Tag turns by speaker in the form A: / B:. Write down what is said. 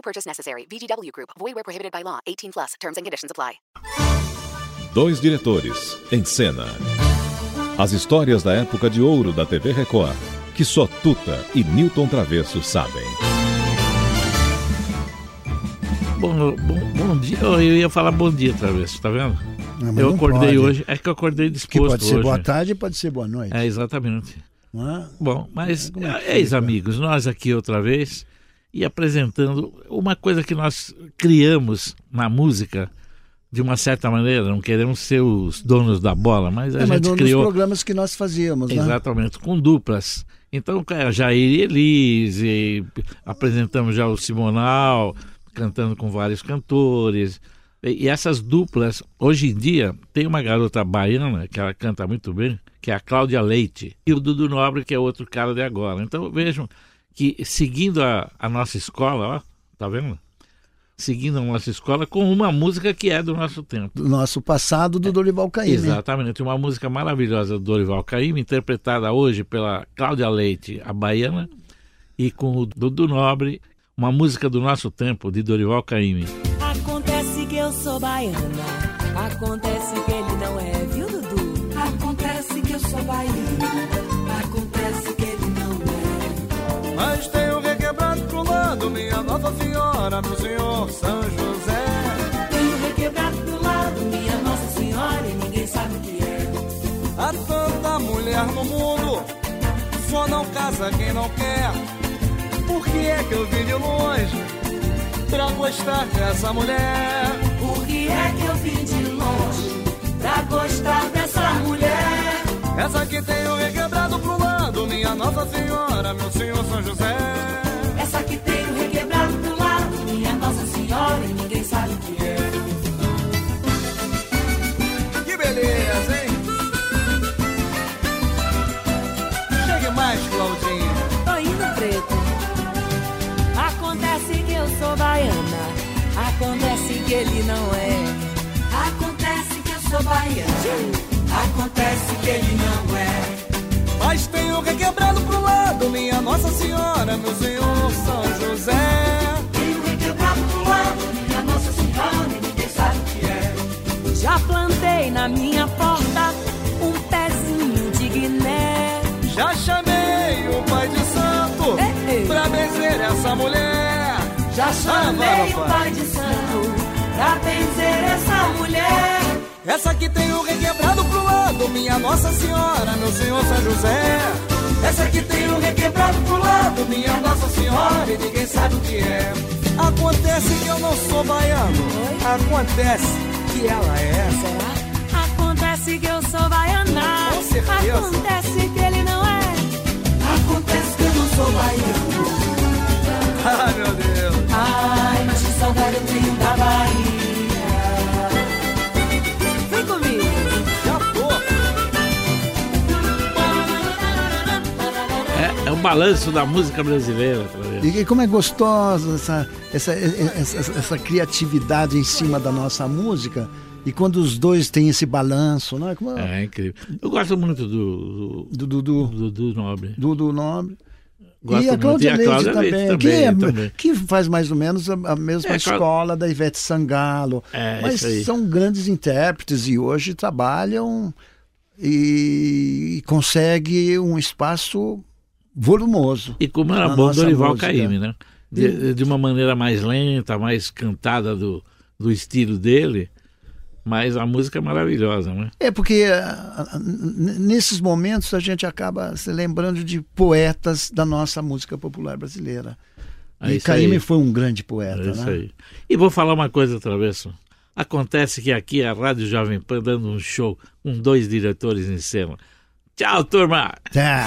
A: No purchase necessary. VGW Group. Void where prohibited by law. 18 plus. Terms and conditions apply.
B: Dois diretores em cena. As histórias da época de ouro da TV Record, que só Tuta e Newton Travesso sabem.
C: Bom, bom, bom dia. Eu ia falar bom dia, Travesso, tá vendo?
D: Não, mas
C: eu
D: não
C: acordei
D: pode.
C: hoje. É que eu acordei
D: Que
C: disposto
D: pode ser
C: hoje.
D: boa tarde e pode ser boa noite.
C: É, exatamente.
D: não é?
C: Bom, mas,
D: é que
C: eis
D: fica?
C: amigos, nós aqui outra vez e apresentando uma coisa que nós criamos na música de uma certa maneira, não queremos ser os donos da bola, mas a
D: É, mas
C: gente
D: no-
C: criou
D: programas que nós fazíamos, né?
C: exatamente com duplas. Então, cara, Jair e Elise, apresentamos já o Simonal, cantando com vários cantores. E, e essas duplas, hoje em dia, tem uma garota baiana que ela canta muito bem, que é a Cláudia Leite, e o Dudu Nobre, que é outro cara de agora. Então vejam que seguindo a, a nossa escola, ó, tá vendo? Seguindo a nossa escola com uma música que é do nosso tempo.
D: Do nosso passado do Dorival Caymmi.
C: Exatamente, uma música maravilhosa do Dorival Caymmi, interpretada hoje pela Cláudia Leite, a baiana, e com o Dudu Nobre, uma música do nosso tempo, de Dorival Caymmi.
E: Acontece que eu sou baiana. Acontece que ele não é, viu, Dudu? Acontece que eu sou baiana. Acontece que ele
F: Mas tenho requebrado pro lado, minha Nossa Senhora, meu Senhor São José.
E: Tenho requebrado do lado, minha Nossa Senhora, e ninguém sabe o que é.
F: Há tanta mulher no mundo, só não casa quem não quer. Por que é que eu vim de longe pra gostar dessa mulher?
E: Por que é que eu vim de longe pra gostar dessa mulher?
F: Essa que tenho requebrado pro lado, minha Nossa Senhora, meu Senhor São José.
E: Essa que tenho requebrado do lado, minha Nossa Senhora, e ninguém sabe o que é.
F: Que beleza, hein? Chegue mais, Claudinha.
E: Tô indo preto. Acontece que eu sou baiana. Acontece que ele não é. Acontece que eu sou baiana. Acontece que ele não é.
F: Mas tenho requebrado pro lado, minha Nossa Senhora, meu Senhor São José.
E: Tenho requebrado pro lado, minha Nossa Senhora, e ninguém sabe o que é. Já plantei na minha porta um pezinho de Guiné.
F: Já chamei o Pai de Santo
E: Ei, ei.
F: pra benzer essa mulher.
E: Já chamei
F: Ah,
E: o
F: vai,
E: Essa
F: que tenho requebrado pro lado, minha Nossa Senhora, meu Senhor São José. Essa que tenho requebrado pro lado, minha Nossa Senhora, e ninguém sabe o que é. Acontece que eu não sou baiano, acontece que ela é.
E: Será? É,
C: é o balanço da música brasileira. Travesso.
D: E, e como é gostosa essa, essa, essa, essa criatividade em cima da nossa música. E quando os dois têm esse balanço, né? Como é?
C: É incrível. Eu gosto muito do,
D: Do Dudu,
C: do, do, do Nobre.
D: do, do Nobre.
C: Gosto
D: e a
C: muito.
D: Cláudia
C: E a
D: Leite
C: Cláudia
D: também,
C: Leite
D: que, é-
C: também.
D: que faz mais ou menos a, a mesma
C: É,
D: escola da Ivete Sangalo.
C: É,
D: mas são grandes intérpretes e hoje trabalham e, e conseguem um espaço volumoso.
C: E como era bom Dorival
D: música.
C: Caymmi, né? De, de uma maneira mais lenta, mais cantada do, do estilo dele, mas a música é maravilhosa, né?
D: É porque ah, ah, nesses momentos a gente acaba se lembrando de poetas da nossa música popular brasileira.
C: É
D: e Caymmi foi um grande poeta,
C: É isso
D: né?
C: aí. E vou falar uma coisa, Travesso. Acontece que aqui a Rádio Jovem Pan dando um show com dois diretores em cena. Tchau, turma!
D: Tá.